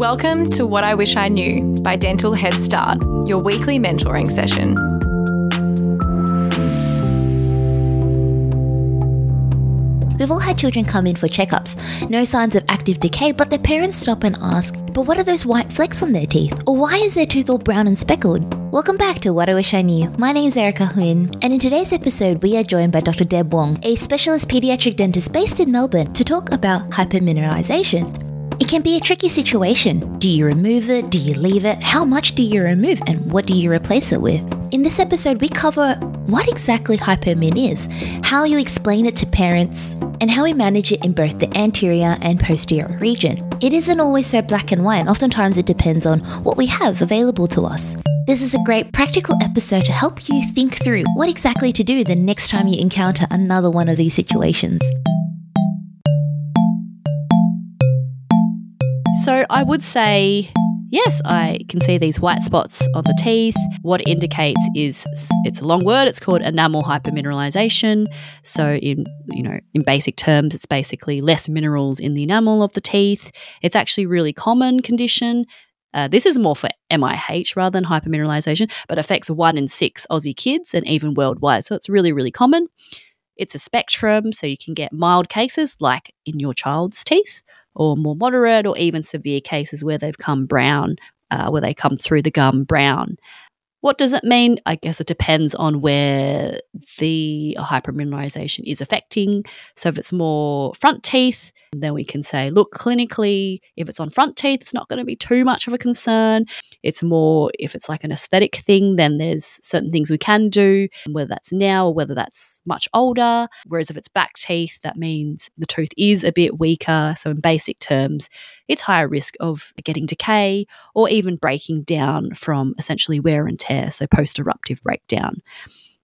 Welcome to What I Wish I Knew by Dental Head Start, your weekly mentoring session. We've all had children come in for checkups, no signs of active decay, but their parents stop and ask, But what are those white flecks on their teeth? Or why is their tooth all brown and speckled? Welcome back to What I Wish I Knew. My name is Erica Huynh, and in today's episode, we are joined by Dr. Deb Wong, a specialist pediatric dentist based in Melbourne, to talk about hypomineralization. It can be a tricky situation. Do you remove it? Do you leave it? How much do you remove? And what do you replace it with? In this episode, we cover what exactly hypomin is, how you explain it to parents, and how we manage it in both the anterior and posterior region. It isn't always so black and white, oftentimes it depends on what we have available to us. This is a great practical episode to help you think through what exactly to do the next time you encounter another one of these situations. So I would say, yes, I can see these white spots on the teeth. What it indicates is it's a long word. It's called enamel hypomineralization. So in you know in basic terms, it's basically less minerals in the enamel of the teeth. It's actually really common condition. Uh, this is more for MIH rather than hypomineralization, but affects one in six Aussie kids and even worldwide. So it's really, really common. It's a spectrum, so you can get mild cases like in your child's teeth, or more moderate or even severe cases where they've come brown, uh, where they come through the gum brown. What does it mean? I guess it depends on where the hypomineralization is affecting. So, if it's more front teeth, then we can say, look, clinically, if it's on front teeth, it's not going to be too much of a concern. It's more if it's like an aesthetic thing, then there's certain things we can do, whether that's now or whether that's much older. Whereas if it's back teeth, that means the tooth is a bit weaker. So, in basic terms, it's higher risk of getting decay or even breaking down from essentially wear and tear, so post eruptive breakdown.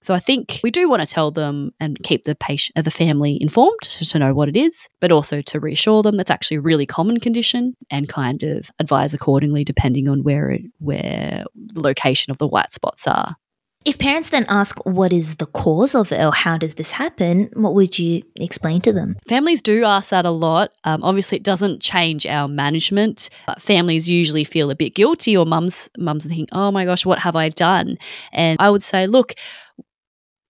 So I think we do want to tell them and keep the patient, uh, the family informed to know what it is, but also to reassure them that's actually a really common condition and kind of advise accordingly depending on where it, where the location of the white spots are. If parents then ask what is the cause of it or how does this happen, what would you explain to them? Families do ask that a lot. Um, obviously, it doesn't change our management. But families usually feel a bit guilty, or mums mums think, "Oh my gosh, what have I done?" And I would say, look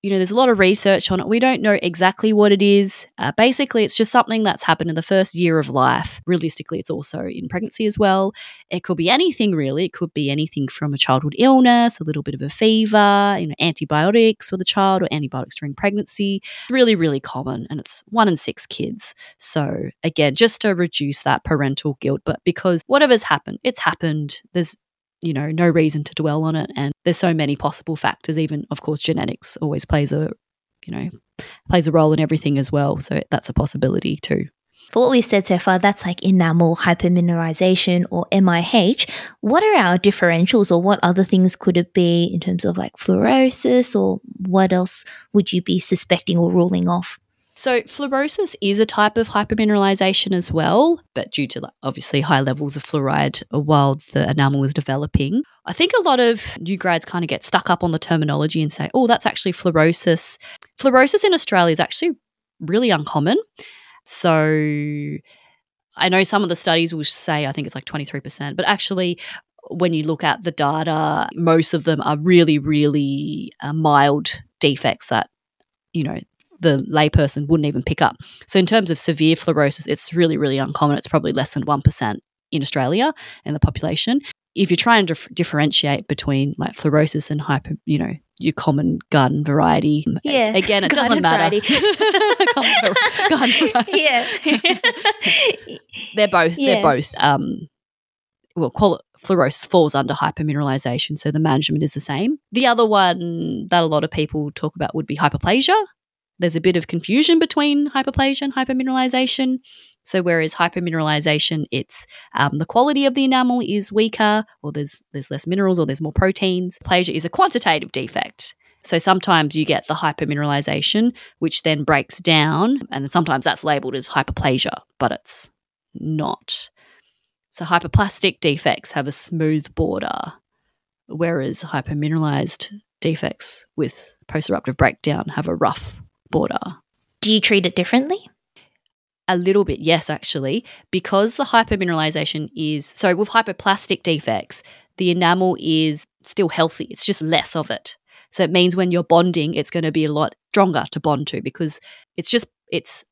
you know, there's a lot of research on it. We don't know exactly what it is. Uh, basically, it's just something that's happened in the first year of life. Realistically, it's also in pregnancy as well. It could be anything really. It could be anything from a childhood illness, a little bit of a fever, you know, antibiotics for the child or antibiotics during pregnancy. Really, really common. And it's one in six kids. So, again, just to reduce that parental guilt, but because whatever's happened, it's happened. There's you know, no reason to dwell on it. And there's so many possible factors. Even, of course, genetics always plays a, you know, plays a role in everything as well. So that's a possibility too. For what we've said so far, that's like enamel hypomineralization or MIH. What are our differentials or what other things could it be in terms of like fluorosis or what else would you be suspecting or ruling off? So, fluorosis is a type of hypomineralization as well, but due to obviously high levels of fluoride while the enamel was developing. I think a lot of new grads kind of get stuck up on the terminology and say, oh, that's actually fluorosis. Fluorosis in Australia is actually really uncommon. So, I know some of the studies will say, I think it's like 23%, but actually, when you look at the data, most of them are really, really uh, mild defects that, you know, the layperson wouldn't even pick up. So, in terms of severe fluorosis, it's really, really uncommon. It's probably less than 1% in Australia in the population. If you're trying to dif- differentiate between like fluorosis and hypo, you know, your common garden variety, yeah. again, it doesn't matter. garden variety. Yeah. they're both, yeah. they're both, um, well, call it fluorosis falls under hypomineralization, so the management is the same. The other one that a lot of people talk about would be hypoplasia, there's a bit of confusion between hypoplasia and hypomineralization. So whereas hypomineralization, it's um, the quality of the enamel is weaker, or there's there's less minerals, or there's more proteins. Plasia is a quantitative defect. So sometimes you get the hypomineralization, which then breaks down, and sometimes that's labeled as hypoplasia, but it's not. So hypoplastic defects have a smooth border, whereas hypomineralized defects with post eruptive breakdown have a rough border. Do you treat it differently? A little bit, yes, actually, because the hypomineralization is so with hypoplastic defects, the enamel is still healthy. It's just less of it. So it means when you're bonding, it's going to be a lot stronger to bond to because it's just it's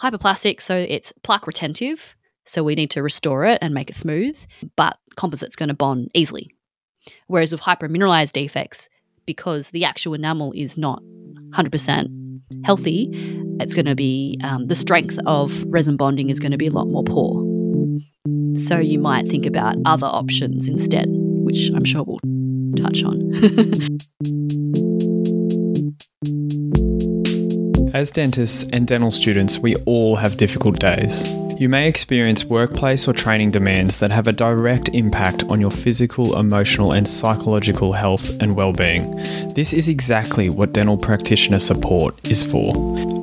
hypoplastic, so it's plaque retentive. So we need to restore it and make it smooth, but composite's going to bond easily. Whereas with hypomineralized defects, because the actual enamel is not 100% healthy, it's going to be um, the strength of resin bonding is going to be a lot more poor. So you might think about other options instead, which I'm sure we'll touch on. As dentists and dental students, we all have difficult days. You may experience workplace or training demands that have a direct impact on your physical, emotional, and psychological health and well-being. This is exactly what dental practitioner support is for.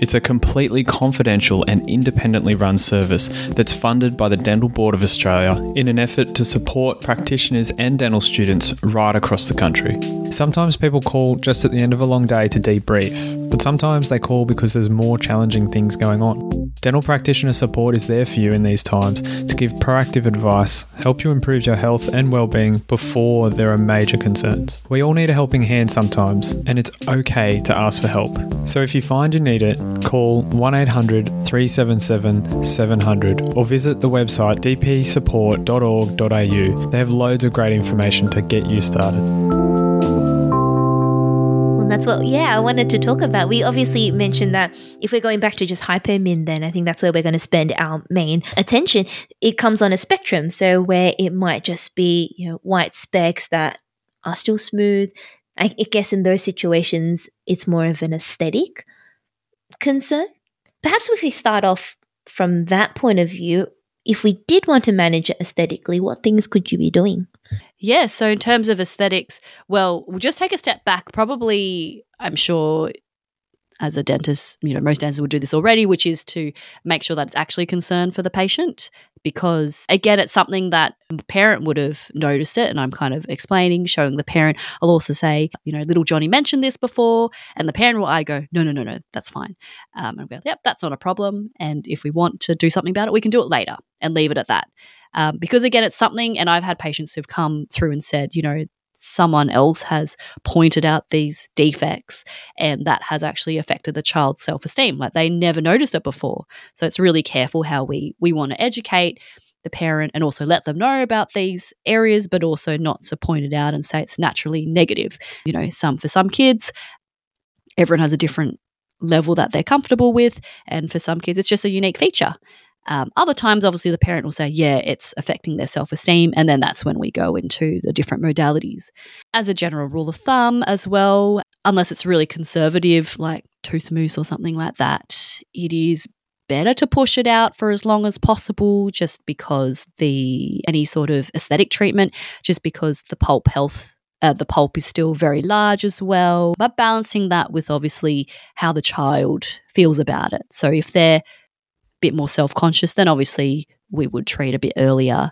It's a completely confidential and independently run service that's funded by the Dental Board of Australia in an effort to support practitioners and dental students right across the country. Sometimes people call just at the end of a long day to debrief, but sometimes they call because there's more challenging things going on. Dental practitioner support is there for you in these times to give proactive advice, help you improve your health and well-being before there are major concerns. We all need a helping hand sometimes, and it's okay to ask for help. So if you find you need it, call 1-800-377 700 or visit the website dpsupport.org.au. They have loads of great information to get you started that's what, yeah, I wanted to talk about. We obviously mentioned that if we're going back to just hypomin, then I think that's where we're going to spend our main attention. It comes on a spectrum. So, where it might just be, you know, white specks that are still smooth. I, I guess in those situations, it's more of an aesthetic concern. Perhaps if we start off from that point of view, if we did want to manage it aesthetically, what things could you be doing? Yeah, so in terms of aesthetics, well, we'll just take a step back. Probably, I'm sure as a dentist, you know, most dentists would do this already, which is to make sure that it's actually concern for the patient. Because again, it's something that the parent would have noticed it, and I'm kind of explaining, showing the parent. I'll also say, you know, little Johnny mentioned this before, and the parent will I go, no, no, no, no, that's fine. Um, and go, yep, that's not a problem. And if we want to do something about it, we can do it later and leave it at that. Um, because again, it's something, and I've had patients who've come through and said, you know, someone else has pointed out these defects and that has actually affected the child's self-esteem. Like they never noticed it before. So it's really careful how we we want to educate the parent and also let them know about these areas but also not to point it out and say it's naturally negative. You know some for some kids everyone has a different level that they're comfortable with and for some kids it's just a unique feature um, other times, obviously, the parent will say, yeah, it's affecting their self esteem. And then that's when we go into the different modalities. As a general rule of thumb, as well, unless it's really conservative, like tooth mousse or something like that, it is better to push it out for as long as possible just because the any sort of aesthetic treatment just because the pulp health uh, the pulp is still very large as well but balancing that with obviously how the child feels about it so if they're bit more self conscious, then obviously we would treat a bit earlier.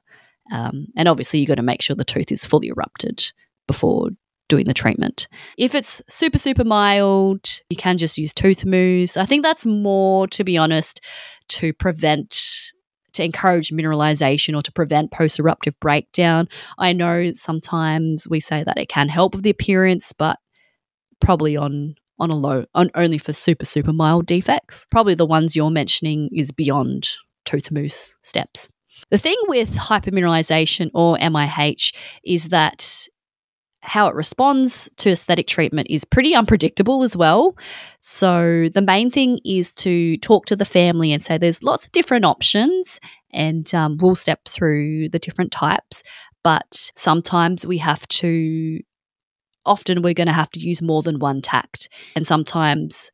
Um, and obviously, you've got to make sure the tooth is fully erupted before doing the treatment. If it's super, super mild, you can just use tooth mousse. I think that's more, to be honest, to prevent to encourage mineralization or to prevent post eruptive breakdown. I know sometimes we say that it can help with the appearance, but probably on on a low, on only for super, super mild defects. Probably the ones you're mentioning is beyond tooth mousse steps. The thing with hypomineralization or MIH is that how it responds to aesthetic treatment is pretty unpredictable as well. So, the main thing is to talk to the family and say there's lots of different options, and um, we'll step through the different types. But sometimes we have to often we're going to have to use more than one tact. And sometimes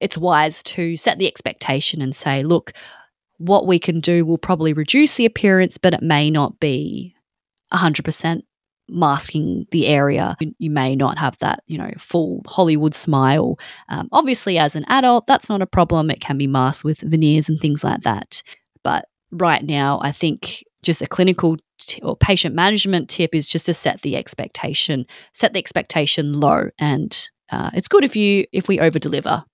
it's wise to set the expectation and say, look, what we can do will probably reduce the appearance, but it may not be 100% masking the area. You may not have that, you know, full Hollywood smile. Um, obviously, as an adult, that's not a problem. It can be masked with veneers and things like that. But right now, I think just a clinical t- or patient management tip is just to set the expectation, set the expectation low, and uh, it's good if you if we over deliver.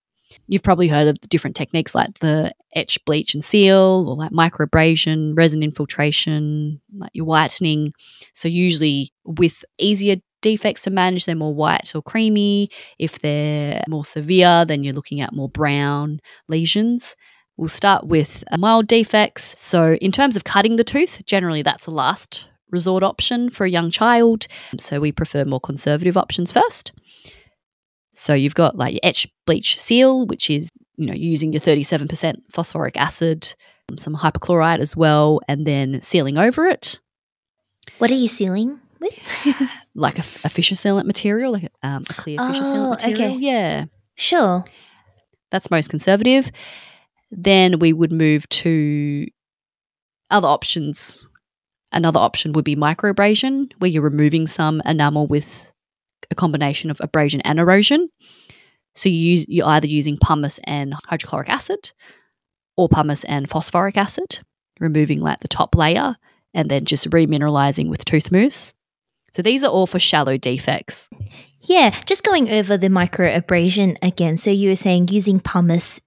You've probably heard of the different techniques like the etch, bleach, and seal, or like microabrasion, resin infiltration, like your whitening. So, usually with easier defects to manage, they're more white or creamy. If they're more severe, then you're looking at more brown lesions. We'll start with mild defects. So, in terms of cutting the tooth, generally that's a last resort option for a young child. So, we prefer more conservative options first. So, you've got like your etch, bleach, seal, which is you know using your 37% phosphoric acid, some hypochlorite as well, and then sealing over it. What are you sealing with? like a, a fissure sealant material, like um, a clear fissure Oh, sealant material. okay. Yeah, Sure. that's most conservative. Then we would move to other options. Another option would be microabrasion, where you're removing some enamel with a combination of abrasion and erosion. So you use, you're either using pumice and hydrochloric acid or pumice and phosphoric acid, removing like the top layer and then just remineralizing with tooth mousse. So these are all for shallow defects. Yeah, just going over the microabrasion again. So you were saying using pumice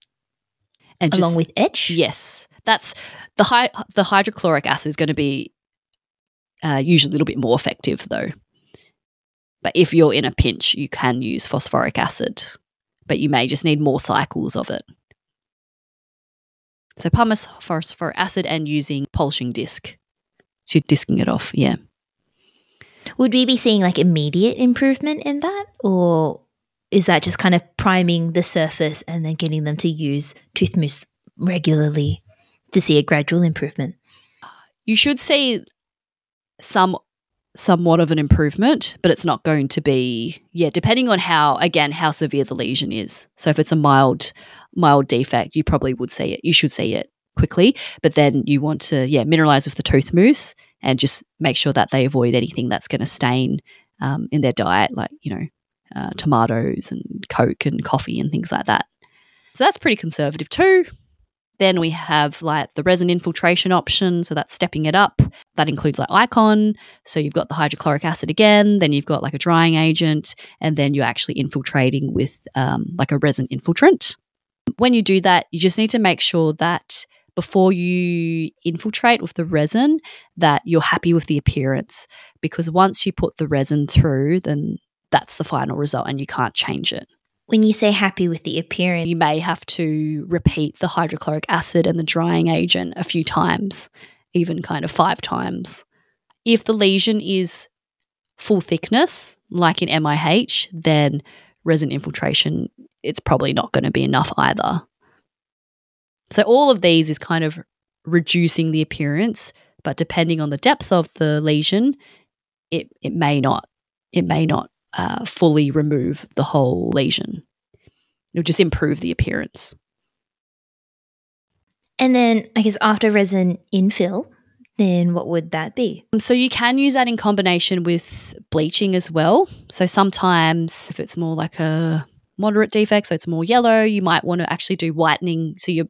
And along just- with etch? Yes, that's the high. The hydrochloric acid is going to be uh, usually a little bit more effective, though. But if you're in a pinch, you can use phosphoric acid, but you may just need more cycles of it. So pumice, phosphoric acid, and using polishing disc. So you're disking it off, yeah. Would we be seeing like immediate improvement in that? Or is that just kind of priming the surface and then getting them to use tooth mousse regularly to see a gradual improvement? you should see some somewhat of an improvement, but it's not going to be yeah, depending on how again how severe the lesion is. So if it's a mild mild defect, you probably would see it. You should see it quickly, but then you want to yeah mineralize with the tooth mousse and just make sure that they avoid anything that's going to stain um, in their diet, like you know uh, tomatoes and coke and coffee and things like that. So that's pretty conservative too. Then we have like the resin infiltration option. So that's stepping it up. That includes like Icon. So you've got the hydrochloric acid again. Then you've got like a drying agent. And then you're actually infiltrating with um, like a resin infiltrant. When you do that, you just need to make sure that before you infiltrate with the resin, that you're happy with the appearance. Because once you put the resin through, then that's the final result and you can't change it. When you say happy with the appearance, You may have to repeat the hydrochloric acid and the drying agent a few times, even kind of five times. If the lesion is full thickness, like in MIH, then resin infiltration, it's probably not going to be enough either. So, all of these is kind of reducing the appearance, but depending on the depth of the lesion, it, it may not it may not uh, fully remove the whole lesion. It'll just improve the appearance. and then I guess after resin infill, then what would that be? Um, So you can use that in combination with bleaching as well. So sometimes if it's more like a moderate defect, so it's more yellow, you might want to actually do whitening. So your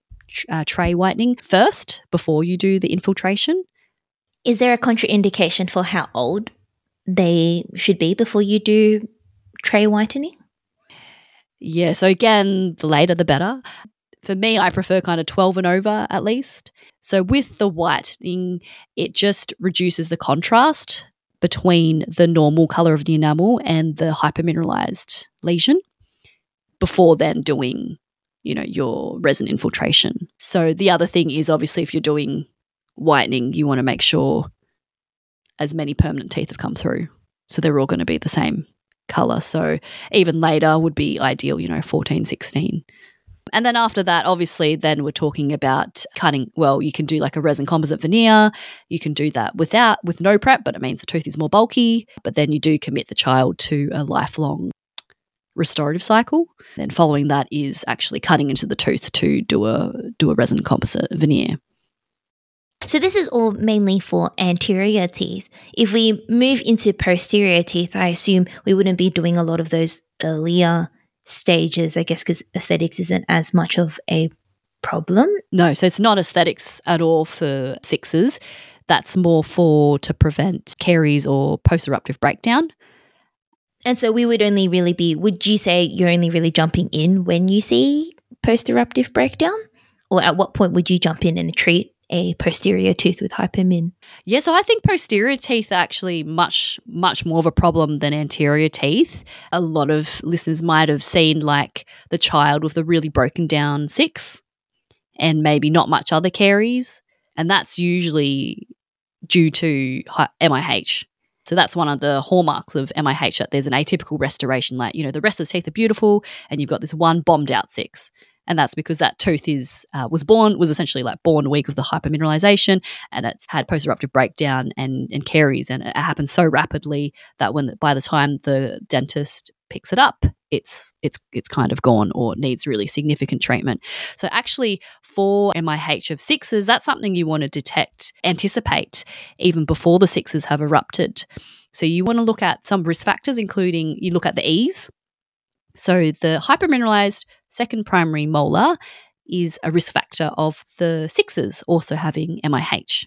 uh, tray whitening first before you do the infiltration. Is there a contraindication for how old they should be before you do tray whitening? Yeah. So again, the later the better. For me, I prefer kind of 12 and over at least. So with the whitening, it just reduces the contrast between the normal color of the enamel and the hypomineralized lesion before then doing, you know, your resin infiltration. So the other thing is obviously if you're doing whitening, you want to make sure as many permanent teeth have come through. So they're all going to be the same color. So even later would be ideal, you know, 14, 16. And then after that, obviously, then we're talking about cutting. Well, you can do like a resin composite veneer. You can do that without, with no prep, but it means the tooth is more bulky. But then you do commit the child to a lifelong restorative cycle. Then following that is actually cutting into the tooth to do a do a resin composite veneer. So this is all mainly for anterior teeth. If we move into posterior teeth, I assume we wouldn't be doing a lot of those earlier stages, I guess, because aesthetics isn't as much of a problem. No, so it's not aesthetics at all for sixes. That's more for to prevent caries or post eruptive breakdown. And so we would only really be, would you say you're only really jumping in when you see post eruptive breakdown? or at what point would you jump in and treat a posterior tooth with hypomin? Yeah, so I think posterior teeth are actually much, much more of a problem than anterior teeth. A lot of listeners might have seen like the child with the really broken down six and maybe not much other caries. And that's usually due to MIH. So that's one of the hallmarks of MIH that there's an atypical restoration. Like, you know, the rest of the teeth are beautiful and you've got this one bombed out six and that's because that tooth is uh, was born was essentially like born weak of the hypomineralization, and it's had post-eruptive breakdown and and caries, and it happens so rapidly that when by the time the dentist picks it up, it's it's it's kind of gone or needs really significant treatment. So actually, for MIH of sixes, that's something you want to detect, anticipate even before the sixes have erupted. So you want to look at some risk factors, including you look at the ease. So the hypomineralized second primary molar is a risk factor of the sixes also having MIH.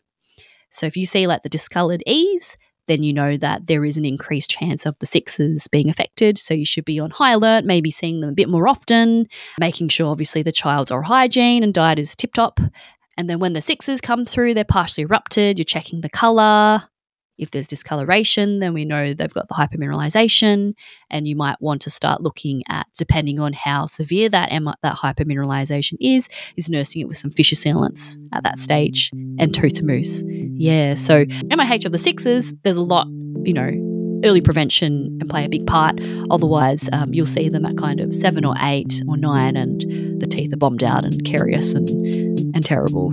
So if you see like the discolored E's, then you know that there is an increased chance of the sixes being affected. So you should be on high alert, maybe seeing them a bit more often, making sure obviously the child's oral hygiene and diet is tip top. And then when the sixes come through, they're partially erupted, you're checking the color, if there's discoloration, then we know they've got the hypomineralization, and you might want to start looking at, depending on how severe that that hypomineralization is, is nursing it with some fissure sealants at that stage and tooth mousse. Yeah, so MIH of the sixes, there's a lot, you know, early prevention can play a big part. Otherwise, um, you'll see them at kind of seven or eight or nine, and the teeth are bombed out and carious and and terrible.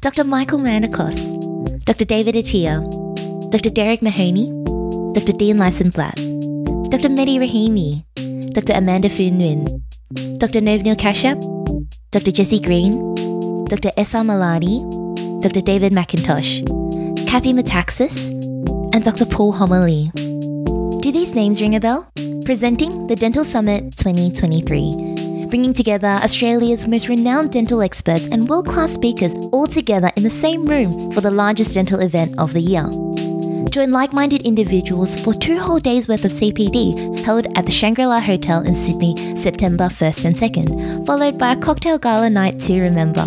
Dr. Michael Mandikos Dr. David Attia, Dr. Derek Mahony, Dr. Dean Lysenblatt, Dr. Mehdi Rahimi, Dr. Amanda Foon Nguyen, Dr. Novnil Kashyap, Dr. Jesse Green, Dr. Essa Malani, Dr. David McIntosh, Kathy Metaxas, and Dr. Paul Homoly. Do these names ring a bell? Presenting the Dental Summit 2023 bringing together Australia's most renowned dental experts and world class speakers all together in the same room for the largest dental event of the year. Join like minded individuals for two whole days worth of CPD held at the Shangri La Hotel in Sydney, September 1st and 2nd, followed by a cocktail gala night to remember.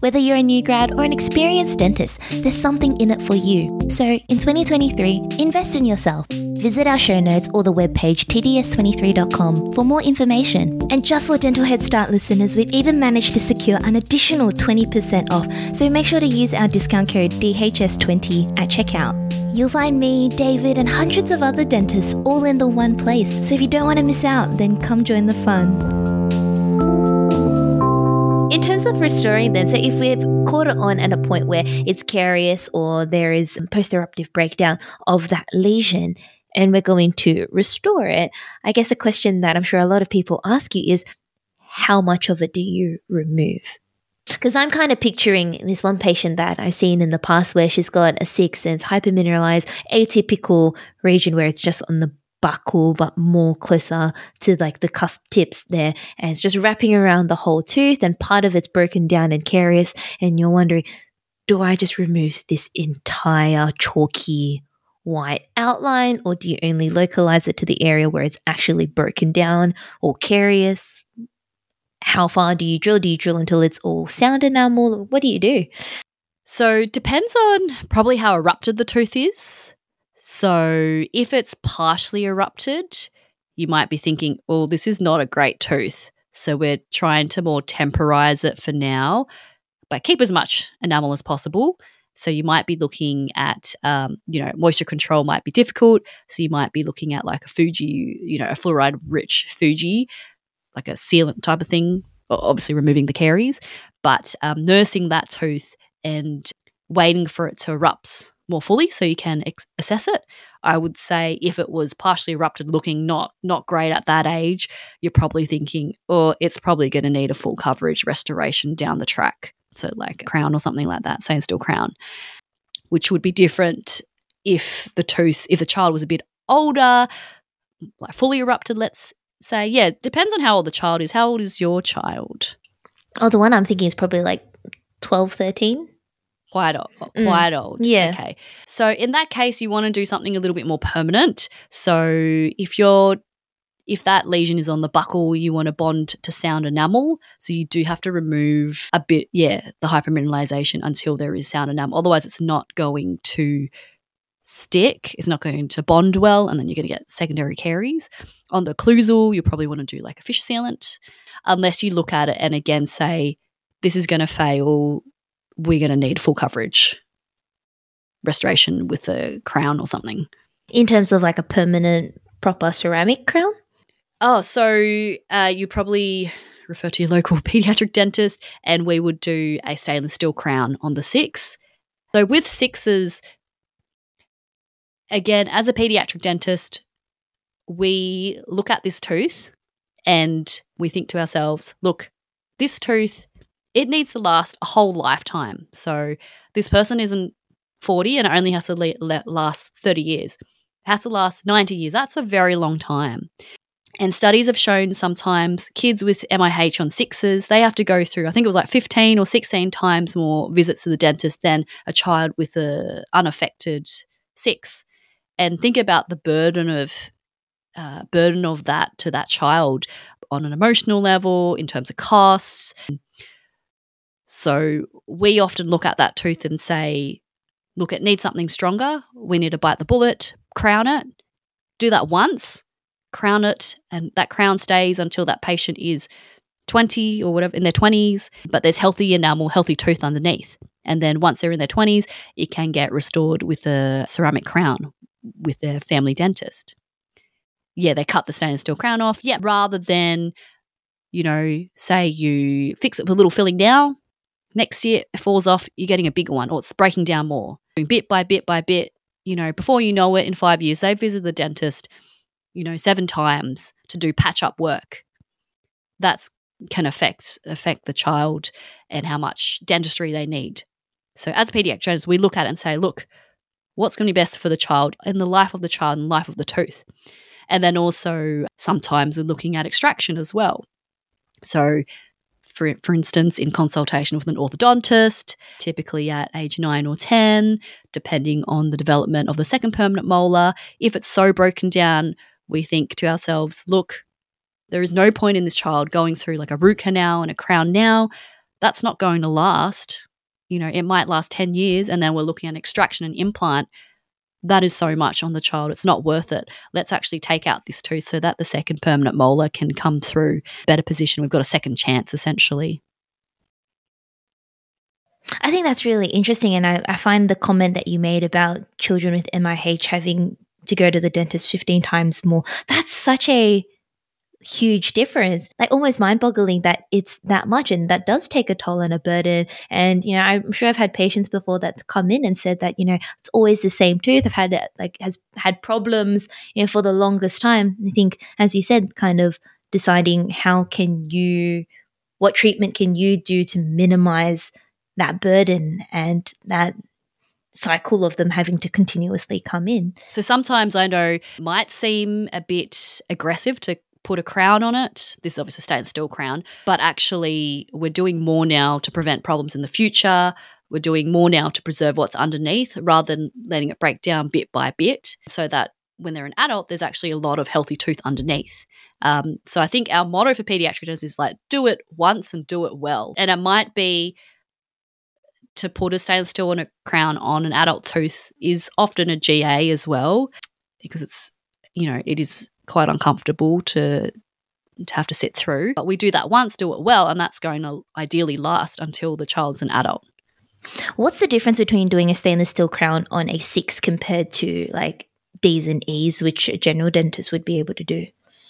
Whether you're a new grad or an experienced dentist, there's something in it for you. So, in 2023, invest in yourself. Visit our show notes or the webpage tds23.com for more information. And just for Dental Head Start listeners, we've even managed to secure an additional 20% off, so make sure to use our discount code DHS20 at checkout. You'll find me, David, and hundreds of other dentists all in the one place. So if you don't want to miss out, then come join the fun. In terms of restoring, then, so if we've caught it on at a point where it's carious or there is post eruptive breakdown of that lesion, and we're going to restore it, I guess a question that I'm sure a lot of people ask you is how much of it do you remove? Because I'm kind of picturing this one patient that I've seen in the past where she's got a six and it's hypomineralized, atypical region where it's just on the buccal, but more closer to like the cusp tips there. And it's just wrapping around the whole tooth, and part of it's broken down and carious. And you're wondering, do I just remove this entire chalky white outline, or do you only localize it to the area where it's actually broken down or carious? How far do you drill? Do you drill until it's all sound enamel? What do you do? So, depends on probably how erupted the tooth is. So, if it's partially erupted, you might be thinking, well, this is not a great tooth. So, we're trying to more temporize it for now, but keep as much enamel as possible. So you might be looking at, um, you know, moisture control might be difficult. So you might be looking at like a Fuji, you know, a fluoride rich Fuji, like a sealant type of thing, obviously removing the caries, but um, nursing that tooth and waiting for it to erupt more fully so you can ex- assess it. I would say if it was partially erupted looking not not great at that age, you're probably thinking, oh, it's probably going to need a full coverage restoration down the track so like crown or something like that, sand steel crown, which would be different if the tooth, if the child was a bit older, like fully erupted, let's say. Yeah, depends on how old the child is. How old is your child? Oh, the one I'm thinking is probably like 12, 13 quite old, quite mm. old. Yeah. Okay. So in that case, you want to do something a little bit more permanent. So if you're If that lesion is on the buccal, you want to bond to sound enamel. So you do have to remove a bit, yeah, the hypomineralization until there is sound enamel. Otherwise, it's not going to stick. It's not going to bond well, and then you're going to get secondary caries. On the occlusal, you probably want to do like a fissure sealant, unless you look at it and again say, this is going to fail. We're going to need full coverage restoration with a crown or something. In terms of like a permanent, proper ceramic crown? Oh, so uh, you probably refer to your local pediatric dentist, and we would do a stainless steel crown on the six. So with sixes, again, as a pediatric dentist, we look at this tooth and we think to ourselves, look, this tooth, it needs to last a whole lifetime. So this person isn't 40 and it only has to le- last 30 years. It has to last 90 years. That's a very long time. And studies have shown sometimes kids with MIH on sixes, they have to go through, I think it was like 15 or 16 times more visits to the dentist than a child with a unaffected six. And think about the burden of uh, burden of that to that child on an emotional level, in terms of costs. So we often look at that tooth and say, look, it needs something stronger. We need to bite the bullet, crown it, do that once, crown it, and that crown stays until that patient is 20 or whatever in their 20s, but there's healthy enamel, healthy tooth underneath. And then once they're in their 20s, it can get restored with a ceramic crown with their family dentist. Yeah, they cut the stainless steel crown off. Yeah, rather than, you know, say you fix it with a little filling now, next year it falls off, you're getting a bigger one or it's breaking down more. Bit by bit by bit, you know, before you know it, in five years, they visit the dentist, you know, seven times to do patch up work. That's can affect affect the child and how much dentistry they need. So as pediatric pediatricians, we look at it and say, look, what's going to be best for the child in the life of the child and life of the tooth. And then also sometimes we're looking at extraction as well. So for, for instance, in consultation with an orthodontist, typically at age 9 or 10, depending on the development of the second permanent molar. If it's so broken down, we think to ourselves, look, there is no point in this child going through like a root canal and a crown now. That's not going to last. You know, it might last 10 years and then we're looking at extraction and implant that is so much on the child. It's not worth it. Let's actually take out this tooth so that the second permanent molar can come through better position. We've got a second chance essentially. I think that's really interesting. And I, I find the comment that you made about children with MIH having to go to the dentist 15 times more, that's such a huge difference. Like almost mind-boggling that it's that much and that does take a toll and a burden. And you know i'm sure i've had patients before that come in and said that you know it's always the same tooth. I've had it like has had problems you know for the longest time. I think as you said kind of deciding how can you what treatment can you do to minimize that burden and that cycle of them having to continuously come in. So sometimes I know might seem a bit aggressive to put a crown on it. This is obviously a stainless steel crown, but actually, we're doing more now to prevent problems in the future. We're doing more now to preserve what's underneath rather than letting it break down bit by bit so that when they're an adult, there's actually a lot of healthy tooth underneath. Um, so I think our motto for pediatricians is like, do it once and do it well. And it might be to put a stainless steel on a crown on an adult tooth is often a GA as well because it's, you know, it is quite uncomfortable to to have to sit through. But we do that once, do it well, and that's going to ideally last until the child's an adult. What's the difference between doing a stainless steel crown on a six compared to like D's and E's, which a general dentist would be able to do?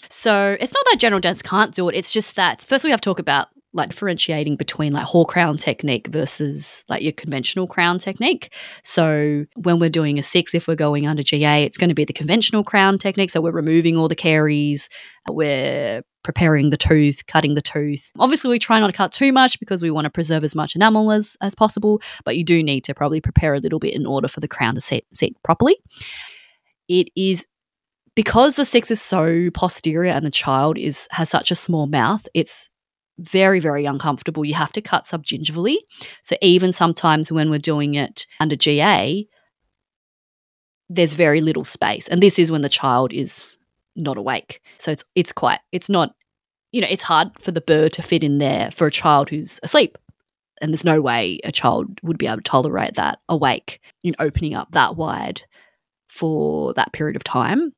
So it's not that general dentists can't do it. It's just that first we have to talk about like differentiating between like Hall crown technique versus like your conventional crown technique. So when we're doing a six, if we're going under GA, it's going to be the conventional crown technique. So we're removing all the caries, we're preparing the tooth, cutting the tooth. Obviously, we try not to cut too much because we want to preserve as much enamel as, as possible, but you do need to probably prepare a little bit in order for the crown to set, set properly. It is because the six is so posterior and the child is has such a small mouth, it's very, very uncomfortable. You have to cut subgingivally. So even sometimes when we're doing it under GA, there's very little space. And this is when the child is not awake. So it's it's quite it's not you know, it's hard for the burr to fit in there for a child who's asleep. And there's no way a child would be able to tolerate that awake, in opening up that wide for that period of time.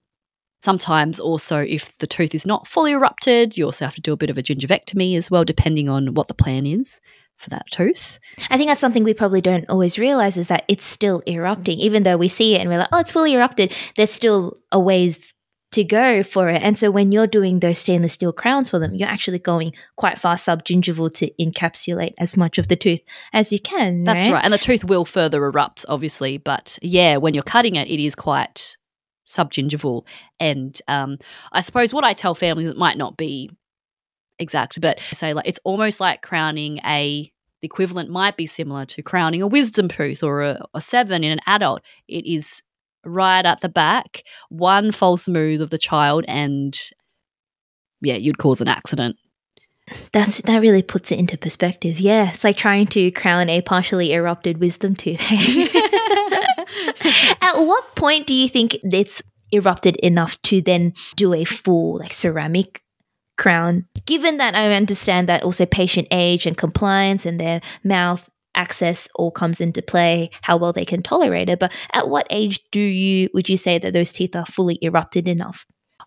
Sometimes, also, if the tooth is not fully erupted, you also have to do a bit of a gingivectomy as well, depending on what the plan is for that tooth. I think that's something we probably don't always realize is that it's still erupting. Even though we see it and we're like, oh, it's fully erupted, there's still a ways to go for it. And so when you're doing those stainless steel crowns for them, you're actually going quite far subgingival to encapsulate as much of the tooth as you can. That's right. right. And the tooth will further erupt, obviously. But yeah, when you're cutting it, it is quite subgingival. And um, I suppose what I tell families, it might not be exact, but say like it's almost like crowning a the equivalent might be similar to crowning a wisdom tooth or a, a seven in an adult. It is right at the back, one false move of the child, and yeah, you'd cause an accident. That's that really puts it into perspective. Yeah, it's like trying to crown a partially erupted wisdom tooth. At what point do you think it's erupted enough to then do a full like ceramic crown? Given that I understand that also patient age and compliance and their mouth access all comes into play, how well they can tolerate it. But at what age do you would you say that those teeth are fully erupted enough?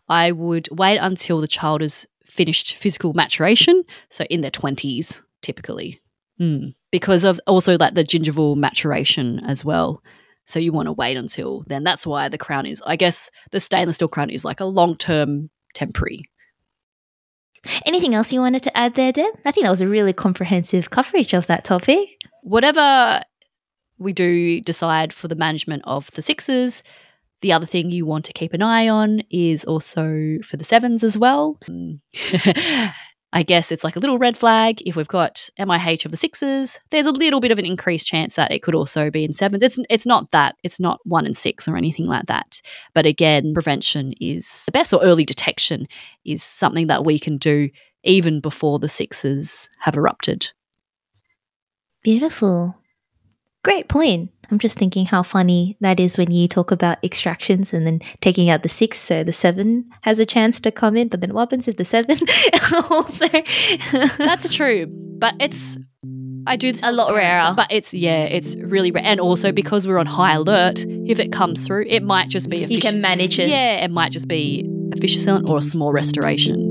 I would wait until the child has finished physical maturation, so in their 20s typically. Mm. Because of also like the gingival maturation as well. So you want to wait until then. That's why the crown is, I guess, the stainless steel crown is like a long term temporary. Anything else you wanted to add there, Deb? I think that was a really comprehensive coverage of that topic. Whatever we do decide for the management of the sixes, the other thing you want to keep an eye on is also for the sevens as well. I guess it's like a little red flag. If we've got MIH of the sixes, there's a little bit of an increased chance that it could also be in sevens. It's it's not that. It's not one in six or anything like that. But again, prevention is the best, or early detection is something that we can do even before the sixes have erupted. Beautiful. Great point. I'm just thinking how funny that is when you talk about extractions and then taking out the six, so the seven has a chance to come in. But then what happens if the seven also? That's true, but it's I do A lot rarer. But it's yeah, it's really rare, and also because we're on high alert, if it comes through, it might just be a you fish- can manage it. Yeah, it might just be a fissure sealant or a small restoration.